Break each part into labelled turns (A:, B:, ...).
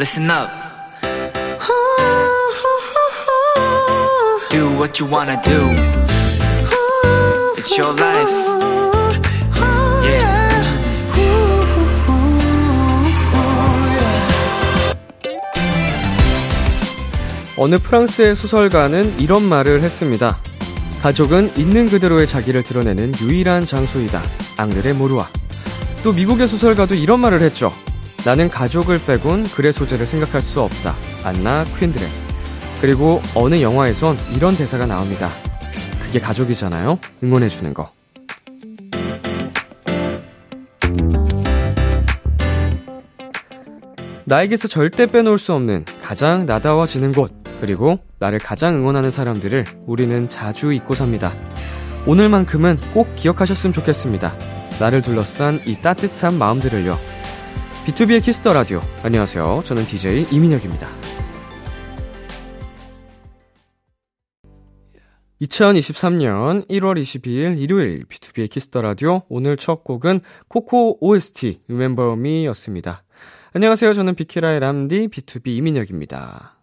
A: listen up. Do what you wanna do. It's your life. Yeah.
B: 어느 프랑스의 소설가는 이런 말을 했습니다. 가족은 있는 그대로의 자기를 드러내는 유일한 장소이다. 앙르레 모루아. 또 미국의 소설가도 이런 말을 했죠. 나는 가족을 빼곤 글의 소재를 생각할 수 없다. 안나 퀸드레. 그리고 어느 영화에선 이런 대사가 나옵니다. 그게 가족이잖아요. 응원해주는 거. 나에게서 절대 빼놓을 수 없는 가장 나다워지는 곳, 그리고 나를 가장 응원하는 사람들을 우리는 자주 잊고 삽니다. 오늘만큼은 꼭 기억하셨으면 좋겠습니다. 나를 둘러싼 이 따뜻한 마음들을요. B2B의 키스터 라디오. 안녕하세요. 저는 DJ 이민혁입니다. 2023년 1월 22일 일요일 B2B의 키스터 라디오. 오늘 첫 곡은 코코 OST Remember Me 였습니다. 안녕하세요. 저는 비키라의 람디 BTOB 이민혁입니다.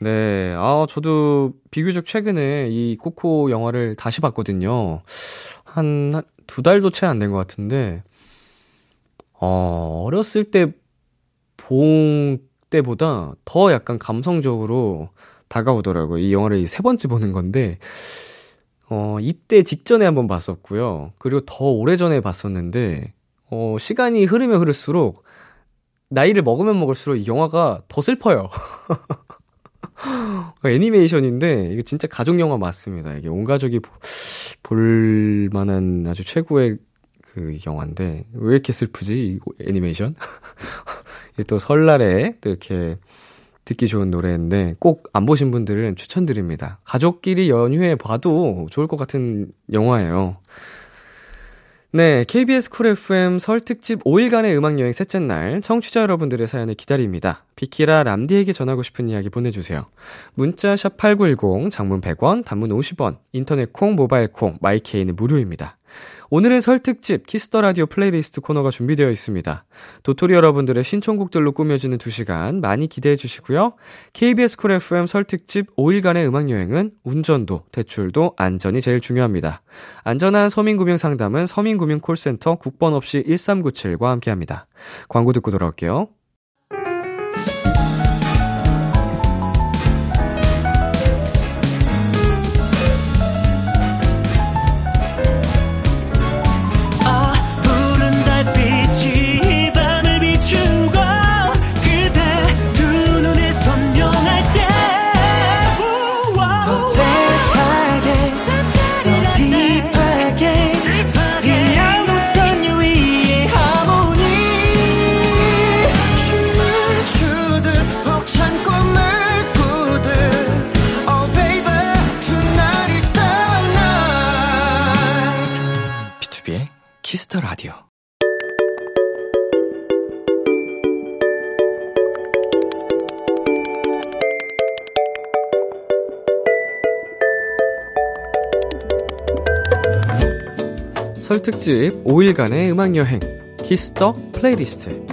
B: 네, 아, 저도 비교적 최근에 이 코코 영화를 다시 봤거든요. 한, 두 달도 채 안 된 것 같은데, 어, 어렸을 때본 때보다 더 약간 감성적으로 다가오더라고요. 이 영화를 세 번째 보는 건데, 어, 입대 직전에 한번 봤었고요. 그리고 더 오래전에 봤었는데, 어, 시간이 흐르면 흐를수록, 나이를 먹으면 먹을수록 이 영화가 더 슬퍼요. 애니메이션인데, 이거 진짜 가족 영화 맞습니다. 이게 온 가족이 볼 만한 아주 최고의 그 영화인데, 왜 이렇게 슬프지? 이 애니메이션? 또 설날에 또 이렇게 듣기 좋은 노래인데, 꼭 안 보신 분들은 추천드립니다. 가족끼리 연휴에 봐도 좋을 것 같은 영화예요. 네, KBS Cool FM 설 특집 5일간의 음악 여행 셋째 날 청취자 여러분들의 사연을 기다립니다. 비키라 람디에게 전하고 싶은 이야기 보내주세요. 문자 샵 8910, 장문 100원, 단문 50원, 인터넷 콩, 모바일 콩, My K는 무료입니다. 오늘은 설 특집 Kiss the Radio playlist 코너가 준비되어 있습니다. 도토리 여러분들의 신청곡들로 꾸며지는 2시간 많이 기대해 주시고요. KBS Cool FM 설 특집 5일간의 음악 여행은 운전도 대출도 안전이 제일 중요합니다. 안전한 서민 금융 상담은 서민 금융 콜센터 국번 없이 1397과 함께합니다. 광고 듣고 돌아올게요. 설 특집 5일간의 음악 여행 Kiss the playlist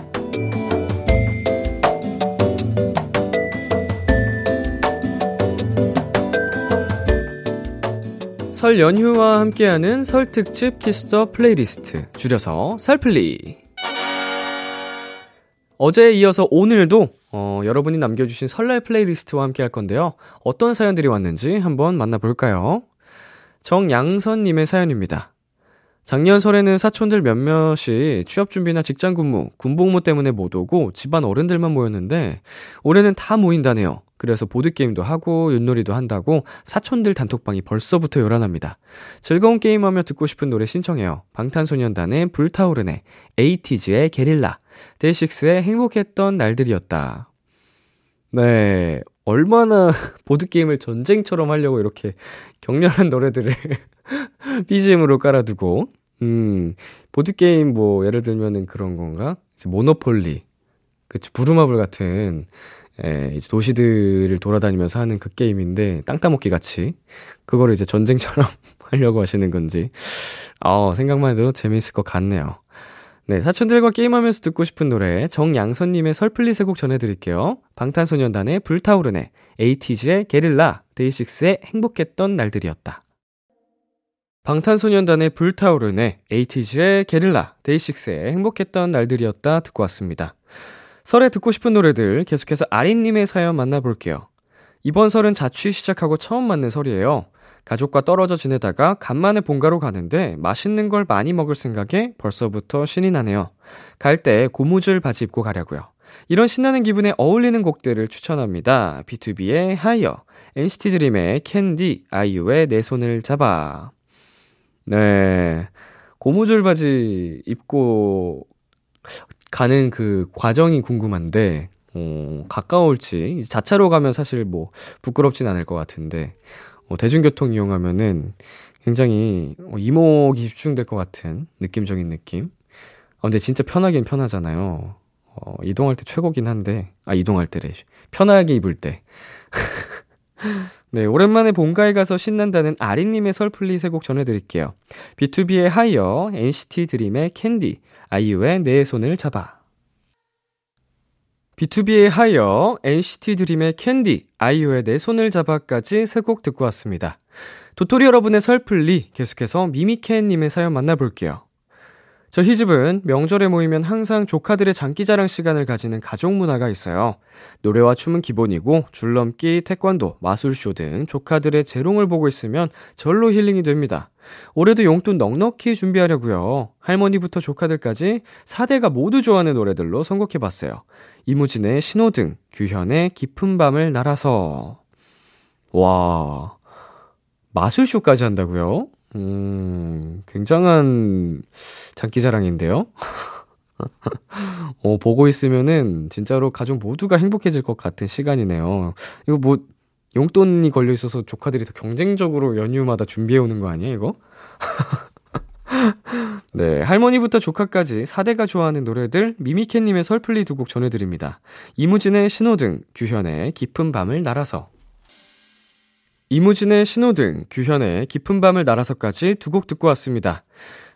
B: 설 연휴와 함께하는 설 특집 Kiss the playlist 줄여서 설플리 어제에 이어서 오늘도 어, 여러분이 남겨주신 설날 playlist와 함께 할 건데요. 어떤 사연들이 왔는지 한번 만나볼까요? 정양선님의 사연입니다. 작년 설에는 사촌들 몇몇이 취업 준비나 직장 근무, 군복무 때문에 못 오고 집안 어른들만 모였는데 올해는 다 모인다네요. 그래서 보드게임도 하고 윷놀이도 한다고 사촌들 단톡방이 벌써부터 요란합니다. 즐거운 게임하며 듣고 싶은 노래 신청해요. 방탄소년단의 불타오르네, 에이티즈의 게릴라, 데이식스의 행복했던 날들이었다. 네, 얼마나 보드게임을 전쟁처럼 하려고 이렇게 격렬한 노래들을 BGM으로 깔아두고, 음, 보드게임 뭐, 예를 들면은 그런 건가? 이제 모노폴리. 그, 부루마블 같은, 예, 이제 도시들을 돌아다니면서 하는 그 게임인데, 땅 따먹기 같이. 그거를 이제 전쟁처럼 하려고 하시는 건지. 어, 생각만 해도 재미있을 것 같네요. 네, 사촌들과 게임하면서 듣고 싶은 노래 정양선님의 설플리 세곡 전해드릴게요. 방탄소년단의 불타오르네, 에이티즈의 게릴라, 데이식스의 행복했던 날들이었다. 방탄소년단의 불타오르네, 에이티즈의 게릴라, 데이식스의 행복했던 날들이었다 듣고 왔습니다. 설에 듣고 싶은 노래들 계속해서 아린님의 사연 만나볼게요. 이번 설은 자취 시작하고 처음 맞는 설이에요. 가족과 떨어져 지내다가 간만에 본가로 가는데 맛있는 걸 많이 먹을 생각에 벌써부터 신이 나네요. 갈 때 고무줄 바지 입고 가려고요. 이런 신나는 기분에 어울리는 곡들을 추천합니다. B2B의 하이어, NCT 드림의 캔디, 아이유의 내 손을 잡아. 네. 고무줄 바지 입고 가는 그 과정이 궁금한데, 어, 가까울지, 자차로 가면 사실 뭐, 부끄럽진 않을 것 같은데, 어, 대중교통 이용하면은 굉장히 어, 이목이 집중될 것 같은 느낌적인 느낌. 아, 근데 진짜 편하긴 편하잖아요. 어, 이동할 때 최고긴 한데, 아, 이동할 때래. 편하게 입을 때. 네, 오랜만에 본가에 가서 신난다는 아리님의 설플리 세곡 전해드릴게요. B2B의 하이어, NCT 드림의 캔디, 아이유의 내 손을 잡아. B2B의 하이어, NCT 드림의 캔디, 아이유의 내 손을 잡아까지 세 곡 듣고 왔습니다. 도토리 여러분의 설플리 계속해서 미미캔님의 사연 만나볼게요. 저희 집은 명절에 모이면 항상 조카들의 장기자랑 시간을 가지는 가족 문화가 있어요. 노래와 춤은 기본이고 줄넘기, 태권도, 마술쇼 등 조카들의 재롱을 보고 있으면 절로 힐링이 됩니다. 올해도 용돈 넉넉히 준비하려고요. 할머니부터 조카들까지 4대가 모두 좋아하는 노래들로 선곡해 봤어요. 이무진의 신호등, 규현의 깊은 밤을 날아서. 와, 마술쇼까지 한다고요? 음, 굉장한 장기자랑인데요? 어, 보고 있으면은 진짜로 가족 모두가 행복해질 것 같은 시간이네요. 이거 뭐 용돈이 걸려 있어서 조카들이 더 경쟁적으로 연휴마다 준비해 오는 거 아니에요, 이거? 네, 할머니부터 조카까지 4대가 좋아하는 노래들 미미캣님의 설플리 두 곡 전해드립니다. 이무진의 신호등, 규현의 깊은 밤을 날아서. 이무진의 신호등, 규현의 깊은 밤을 날아서까지 두 곡 듣고 왔습니다.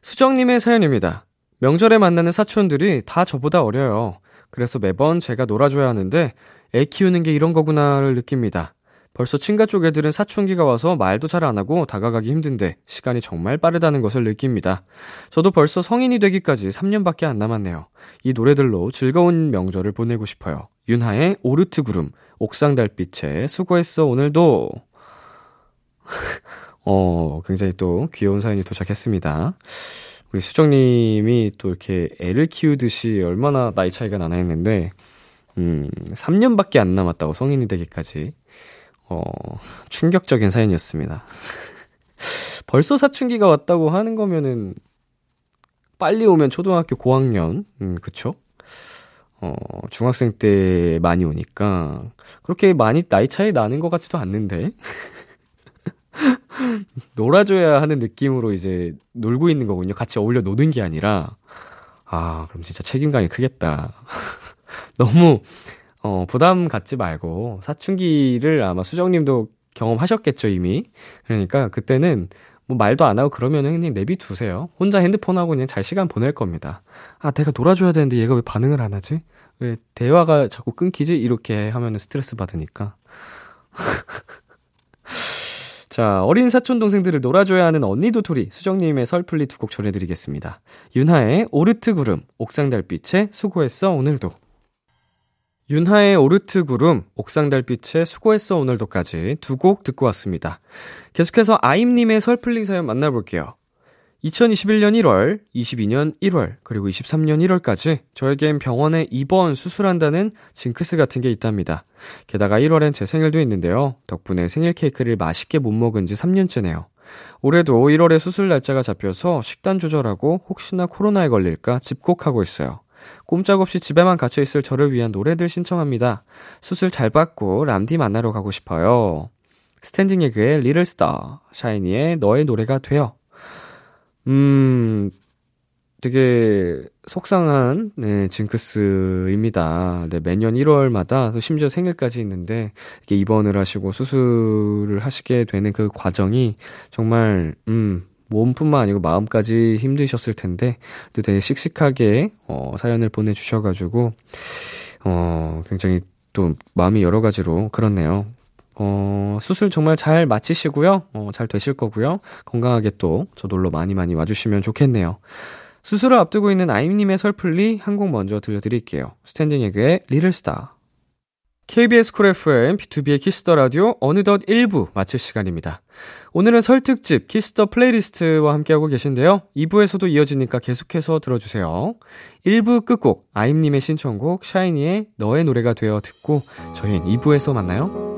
B: 수정님의 사연입니다. 명절에 만나는 사촌들이 다 저보다 어려요. 그래서 매번 제가 놀아줘야 하는데 애 키우는 게 이런 거구나를 느낍니다. 벌써 친가 쪽 애들은 사춘기가 와서 말도 잘 안 하고 다가가기 힘든데 시간이 정말 빠르다는 것을 느낍니다. 저도 벌써 성인이 되기까지 3년밖에 안 남았네요. 이 노래들로 즐거운 명절을 보내고 싶어요. 윤하의 오르트 구름, 옥상 달빛에 수고했어 오늘도. 어, 굉장히 또 귀여운 사연이 도착했습니다. 우리 수정님이 또 이렇게 애를 키우듯이 얼마나 나이 차이가 나나 했는데, 음, 3년밖에 안 남았다고 성인이 되기까지. 어, 충격적인 사연이었습니다. 벌써 사춘기가 왔다고 하는 거면은, 빨리 오면 초등학교 고학년, 음, 그쵸? 어, 중학생 때 많이 오니까, 그렇게 많이 나이 차이 나는 것 같지도 않는데. 놀아줘야 하는 느낌으로 이제 놀고 있는 거군요. 같이 어울려 노는 게 아니라. 아, 그럼 진짜 책임감이 크겠다. 너무, 어, 부담 갖지 말고, 사춘기를 아마 수정님도 경험하셨겠죠, 이미. 그러니까 그때는 뭐 말도 안 하고 그러면은 그냥 내비두세요. 혼자 핸드폰하고 그냥 잘 시간 보낼 겁니다. 아, 내가 놀아줘야 되는데 얘가 왜 반응을 안 하지? 왜 대화가 자꾸 끊기지? 이렇게 하면은 스트레스 받으니까. 자, 어린 사촌 동생들을 놀아줘야 하는 언니 도토리 수정님의 설플리 두 곡 전해드리겠습니다. 윤하의 오르트 구름, 옥상 달빛에 수고했어 오늘도. 윤하의 오르트 구름, 옥상 달빛에 수고했어 오늘도까지 두 곡 듣고 왔습니다. 계속해서 아임님의 설플리 사연 만나볼게요. 2021년 1월, 22년 1월, 그리고 23년 1월까지 저에겐 병원에 입원 수술한다는 징크스 같은 게 있답니다. 게다가 1월엔 제 생일도 있는데요. 덕분에 생일 케이크를 맛있게 못 먹은 지 3년째네요. 올해도 1월에 수술 날짜가 잡혀서 식단 조절하고 혹시나 코로나에 걸릴까 집콕하고 있어요. 꼼짝없이 집에만 갇혀 있을 저를 위한 노래들 신청합니다. 수술 잘 받고 람디 만나러 가고 싶어요. 스탠딩 에그의 Little Star, 샤이니의 너의 노래가 돼요. 음, 되게 속상한 네, 징크스입니다. 네, 매년 1월마다 심지어 생일까지 있는데 이렇게 입원을 하시고 수술을 하시게 되는 그 과정이 정말 음, 몸뿐만 아니고 마음까지 힘드셨을 텐데, 또 되게 씩씩하게, 어, 사연을 보내 주셔 가지고, 어, 굉장히 또 마음이 여러 가지로 그렇네요. 어, 수술 정말 잘 마치시고요. 어, 잘 되실 거고요. 건강하게 또 저 놀러 많이 많이 와주시면 좋겠네요. 수술을 앞두고 있는 아임님의 설플리 한 곡 먼저 들려드릴게요. 스탠딩 에그의 Little Star. KBS Cool FM, B2B의 키스터 라디오 어느덧 1부 마칠 시간입니다. 오늘은 설특집 Kiss the playlist와 함께하고 계신데요. 2부에서도 이어지니까 계속해서 들어주세요. 1부 끝곡 아임님의 신청곡 샤이니의 너의 노래가 되어 듣고 저희는 2부에서 만나요.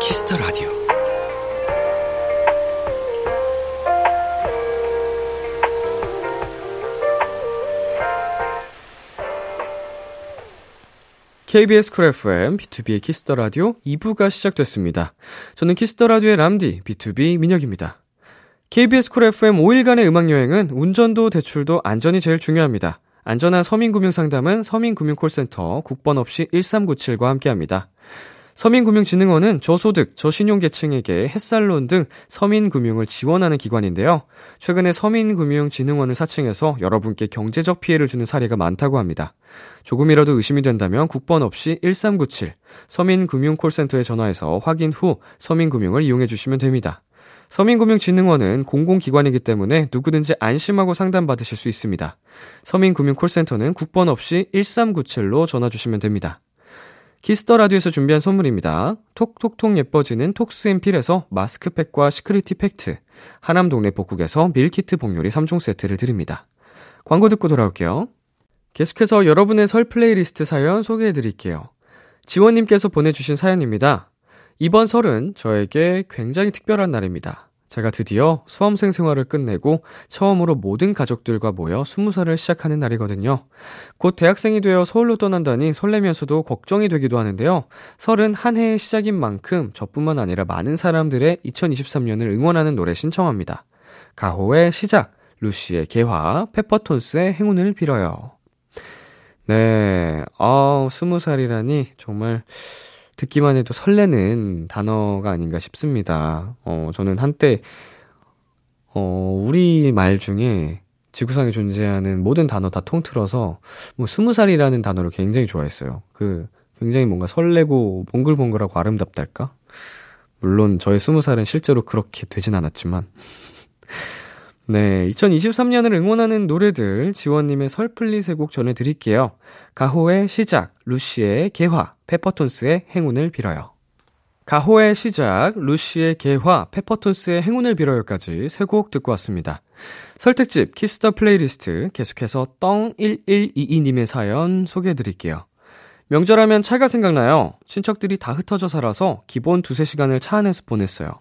C: Kiss the Radio.
B: KBS Cool FM, B2B의 키스터 라디오 2부가 시작됐습니다. 저는 Kiss the Radio의 람디, BTOB 민혁입니다. KBS Cool FM 5일간의 음악 여행은 운전도 대출도 안전이 제일 중요합니다. 안전한 서민금융 상담은 서민금융콜센터 국번 없이 1397과 함께합니다. 서민금융진흥원은 저소득, 저신용계층에게 햇살론 등 서민금융을 지원하는 기관인데요. 최근에 서민금융진흥원을 사칭해서 여러분께 경제적 피해를 주는 사례가 많다고 합니다. 조금이라도 의심이 된다면 국번 없이 1397 서민금융콜센터에 전화해서 확인 후 서민금융을 이용해 주시면 됩니다. 서민금융진흥원은 공공기관이기 때문에 누구든지 안심하고 상담받으실 수 있습니다. 서민금융콜센터는 국번 없이 1397로 전화 주시면 됩니다. Kiss the Radio에서 준비한 선물입니다. 톡톡톡 예뻐지는 톡스앤필에서 마스크팩과 시크리티 팩트, 하남 동네 복국에서 밀키트 복요리 3종 세트를 드립니다. 광고 듣고 돌아올게요. 계속해서 여러분의 설 플레이리스트 사연 소개해 드릴게요. 지원님께서 보내주신 사연입니다. 이번 설은 저에게 굉장히 특별한 날입니다. 제가 드디어 수험생 생활을 끝내고 처음으로 모든 가족들과 모여 20살을 시작하는 날이거든요. 곧 대학생이 되어 서울로 떠난다니 설레면서도 걱정이 되기도 하는데요. 설은 한 해의 시작인 만큼 저뿐만 아니라 많은 사람들의 2023년을 응원하는 노래 신청합니다. 가호의 시작, 루시의 개화, 페퍼톤스의 행운을 빌어요. 네, 아, 20살이라니 정말 듣기만 해도 설레는 단어가 아닌가 싶습니다. 어, 저는 한때, 어, 우리 말 중에 지구상에 존재하는 모든 단어 다 통틀어서, 뭐, 스무 살이라는 단어를 굉장히 좋아했어요. 그, 굉장히 뭔가 설레고, 몽글몽글하고 아름답달까? 물론, 저의 스무 살은 실제로 그렇게 되진 않았지만. 네, 2023년을 응원하는 노래들 지원님의 설플리 세곡 전해드릴게요. 가호의 시작, 루시의 개화, 페퍼톤스의 행운을 빌어요. 가호의 시작, 루시의 개화, 페퍼톤스의 행운을 빌어요까지 세 곡 듣고 왔습니다. 설특집 Kiss the playlist 계속해서 떵1122님의 사연 소개해드릴게요. 명절하면 차가 생각나요. 친척들이 다 흩어져 살아서 기본 두세 시간을 차 안에서 보냈어요.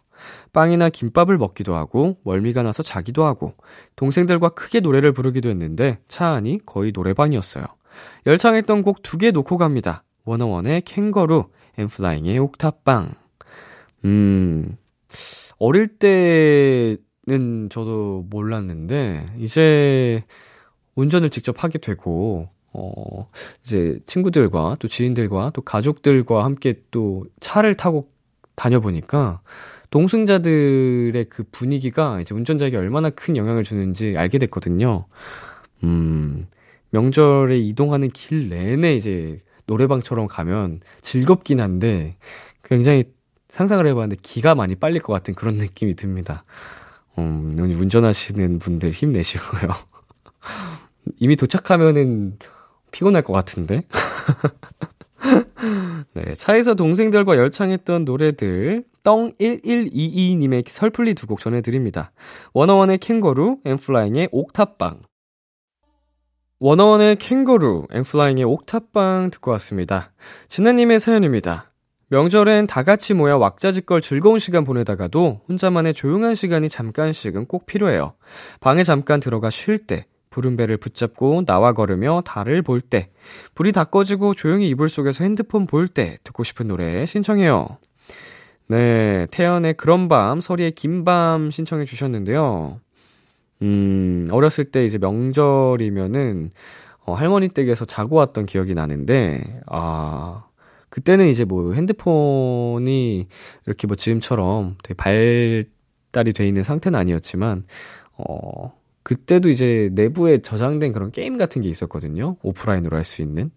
B: 빵이나 김밥을 먹기도 하고 멀미가 나서 자기도 하고 동생들과 크게 노래를 부르기도 했는데 차 안이 거의 노래방이었어요. 열창했던 곡 두 개 놓고 갑니다. 워너원의 캥거루, 엔플라잉의 옥탑방. 음, 어릴 때는 저도 몰랐는데, 이제 운전을 직접 하게 되고, 어, 이제 친구들과 또 지인들과 또 가족들과 함께 또 차를 타고 다녀보니까, 동승자들의 그 분위기가 이제 운전자에게 얼마나 큰 영향을 주는지 알게 됐거든요. 음, 명절에 이동하는 길 내내 이제 노래방처럼 가면 즐겁긴 한데 굉장히 상상을 해봤는데 기가 많이 빨릴 것 같은 그런 느낌이 듭니다. 음, 운전하시는 분들 힘내시고요. 이미 도착하면은 피곤할 것 같은데? 네, 차에서 동생들과 열창했던 노래들, 떵1122님의 설플리 두 곡 전해드립니다. 워너원의 캥거루, 엠플라잉의 옥탑방. 워너원의 캥거루, 엠플라잉의 옥탑방 듣고 왔습니다. 진아님의 사연입니다. 명절엔 다 같이 모여 왁자지껄 즐거운 시간 보내다가도 혼자만의 조용한 시간이 잠깐씩은 꼭 필요해요. 방에 잠깐 들어가 쉴 때, 부른 배를 붙잡고 나와 걸으며 달을 볼 때, 불이 다 꺼지고 조용히 이불 속에서 핸드폰 볼 때 듣고 싶은 노래 신청해요. 네, 태연의 그런 밤, 서리의 긴 밤 신청해 주셨는데요. 음, 어렸을 때 이제 명절이면은, 어, 할머니 댁에서 자고 왔던 기억이 나는데, 아, 그때는 이제 뭐 핸드폰이 이렇게 뭐 지금처럼 되게 발달이 돼 있는 상태는 아니었지만, 어, 그때도 이제 내부에 저장된 그런 게임 같은 게 있었거든요. 오프라인으로 할 수 있는.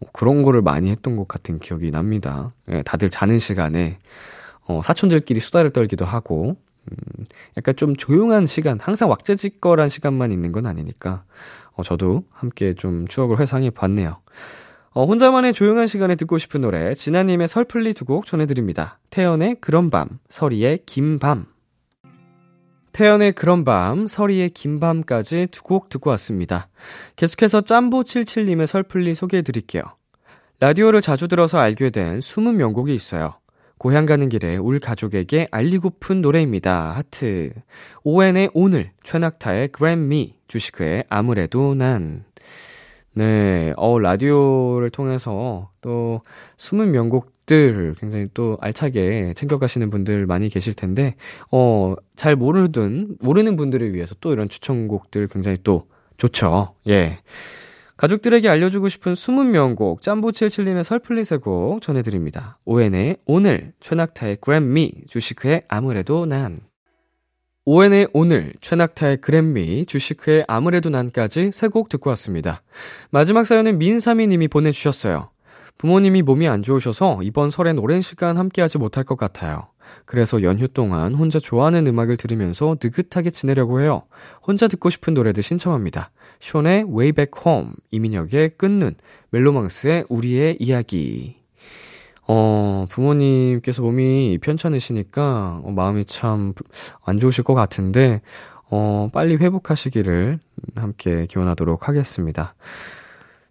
B: 어, 그런 거를 많이 했던 것 같은 기억이 납니다. 예, 다들 자는 시간에, 어, 사촌들끼리 수다를 떨기도 하고, 음, 약간 좀 조용한 시간, 항상 왁자지껄한 시간만 있는 건 아니니까, 어, 저도 함께 좀 추억을 회상해 봤네요. 어, 혼자만의 조용한 시간에 듣고 싶은 노래, 진아님의 설플리 두 곡 전해드립니다. 태연의 그런 밤, 서리의 긴 밤. 태연의 그런 밤, 서리의 긴 밤까지 두 곡 듣고 왔습니다. 계속해서 짬보77님의 설플리 소개해드릴게요. 라디오를 자주 들어서 알게 된 숨은 명곡이 있어요. 고향 가는 길에 울 가족에게 알리고픈 노래입니다. 하트. ON의 오늘, 최낙타의 그램미, 주식회의 아무래도 난. 네, 어, 라디오를 통해서 또 숨은 명곡들 굉장히 또 알차게 챙겨가시는 분들 많이 계실 텐데, 어, 잘 모르든, 모르는 분들을 위해서 또 이런 추천곡들 굉장히 또 좋죠. 예. 가족들에게 알려주고 싶은 숨은 명곡, 짬보칠칠님의 설플릿의 곡 전해드립니다. 오엔의 오늘, 최낙타의 그램미, 주식회의 아무래도 난. 오엔의 오늘, 최낙타의 그램미, 주식회의 아무래도 난까지 세 곡 듣고 왔습니다. 마지막 사연은 민사미님이 보내주셨어요. 부모님이 몸이 안 좋으셔서 이번 설엔 오랜 시간 함께하지 못할 것 같아요. 그래서 연휴 동안 혼자 좋아하는 음악을 들으면서 느긋하게 지내려고 해요. 혼자 듣고 싶은 노래들 신청합니다. 션의 Way Back Home, 이민혁의 끊는, 멜로망스의 우리의 이야기. 어, 부모님께서 몸이 편찮으시니까 어, 마음이 참 안 좋으실 것 같은데, 어, 빨리 회복하시기를 함께 기원하도록 하겠습니다.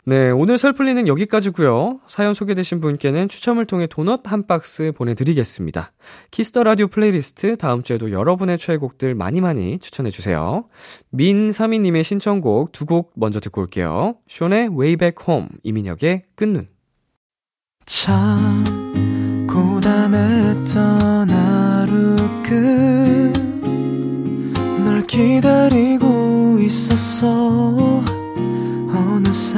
B: 네, 오늘 설플리는 여기까지고요. 사연 소개되신 분께는 추첨을 통해 도넛 한 박스 보내드리겠습니다. Kiss the Radio 플레이리스트 다음 주에도 여러분의 최애곡들 많이 많이 추천해주세요. 민사미님의 신청곡 두 곡 먼저 듣고 올게요. 션의 Way Back Home, 이민혁의 끊는.
A: 참 고단했던 하루 끝 널 기다리고 있었어 어느새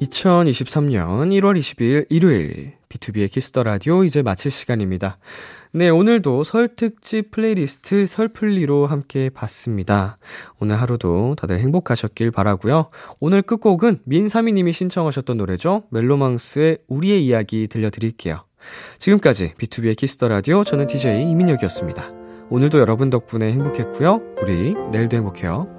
B: 2023년 1월 22일 일요일 B2B의 키스터 라디오 이제 마칠 시간입니다. 네, 오늘도 설 특집 플레이리스트 설플리로 함께 봤습니다. 오늘 하루도 다들 행복하셨길 바라고요. 오늘 끝곡은 민사미 님이 신청하셨던 노래죠. 멜로망스의 우리의 이야기 들려드릴게요. 지금까지 B2B의 키스터 라디오 저는 DJ 이민혁이었습니다. 오늘도 여러분 덕분에 행복했고요. 우리 내일도 행복해요.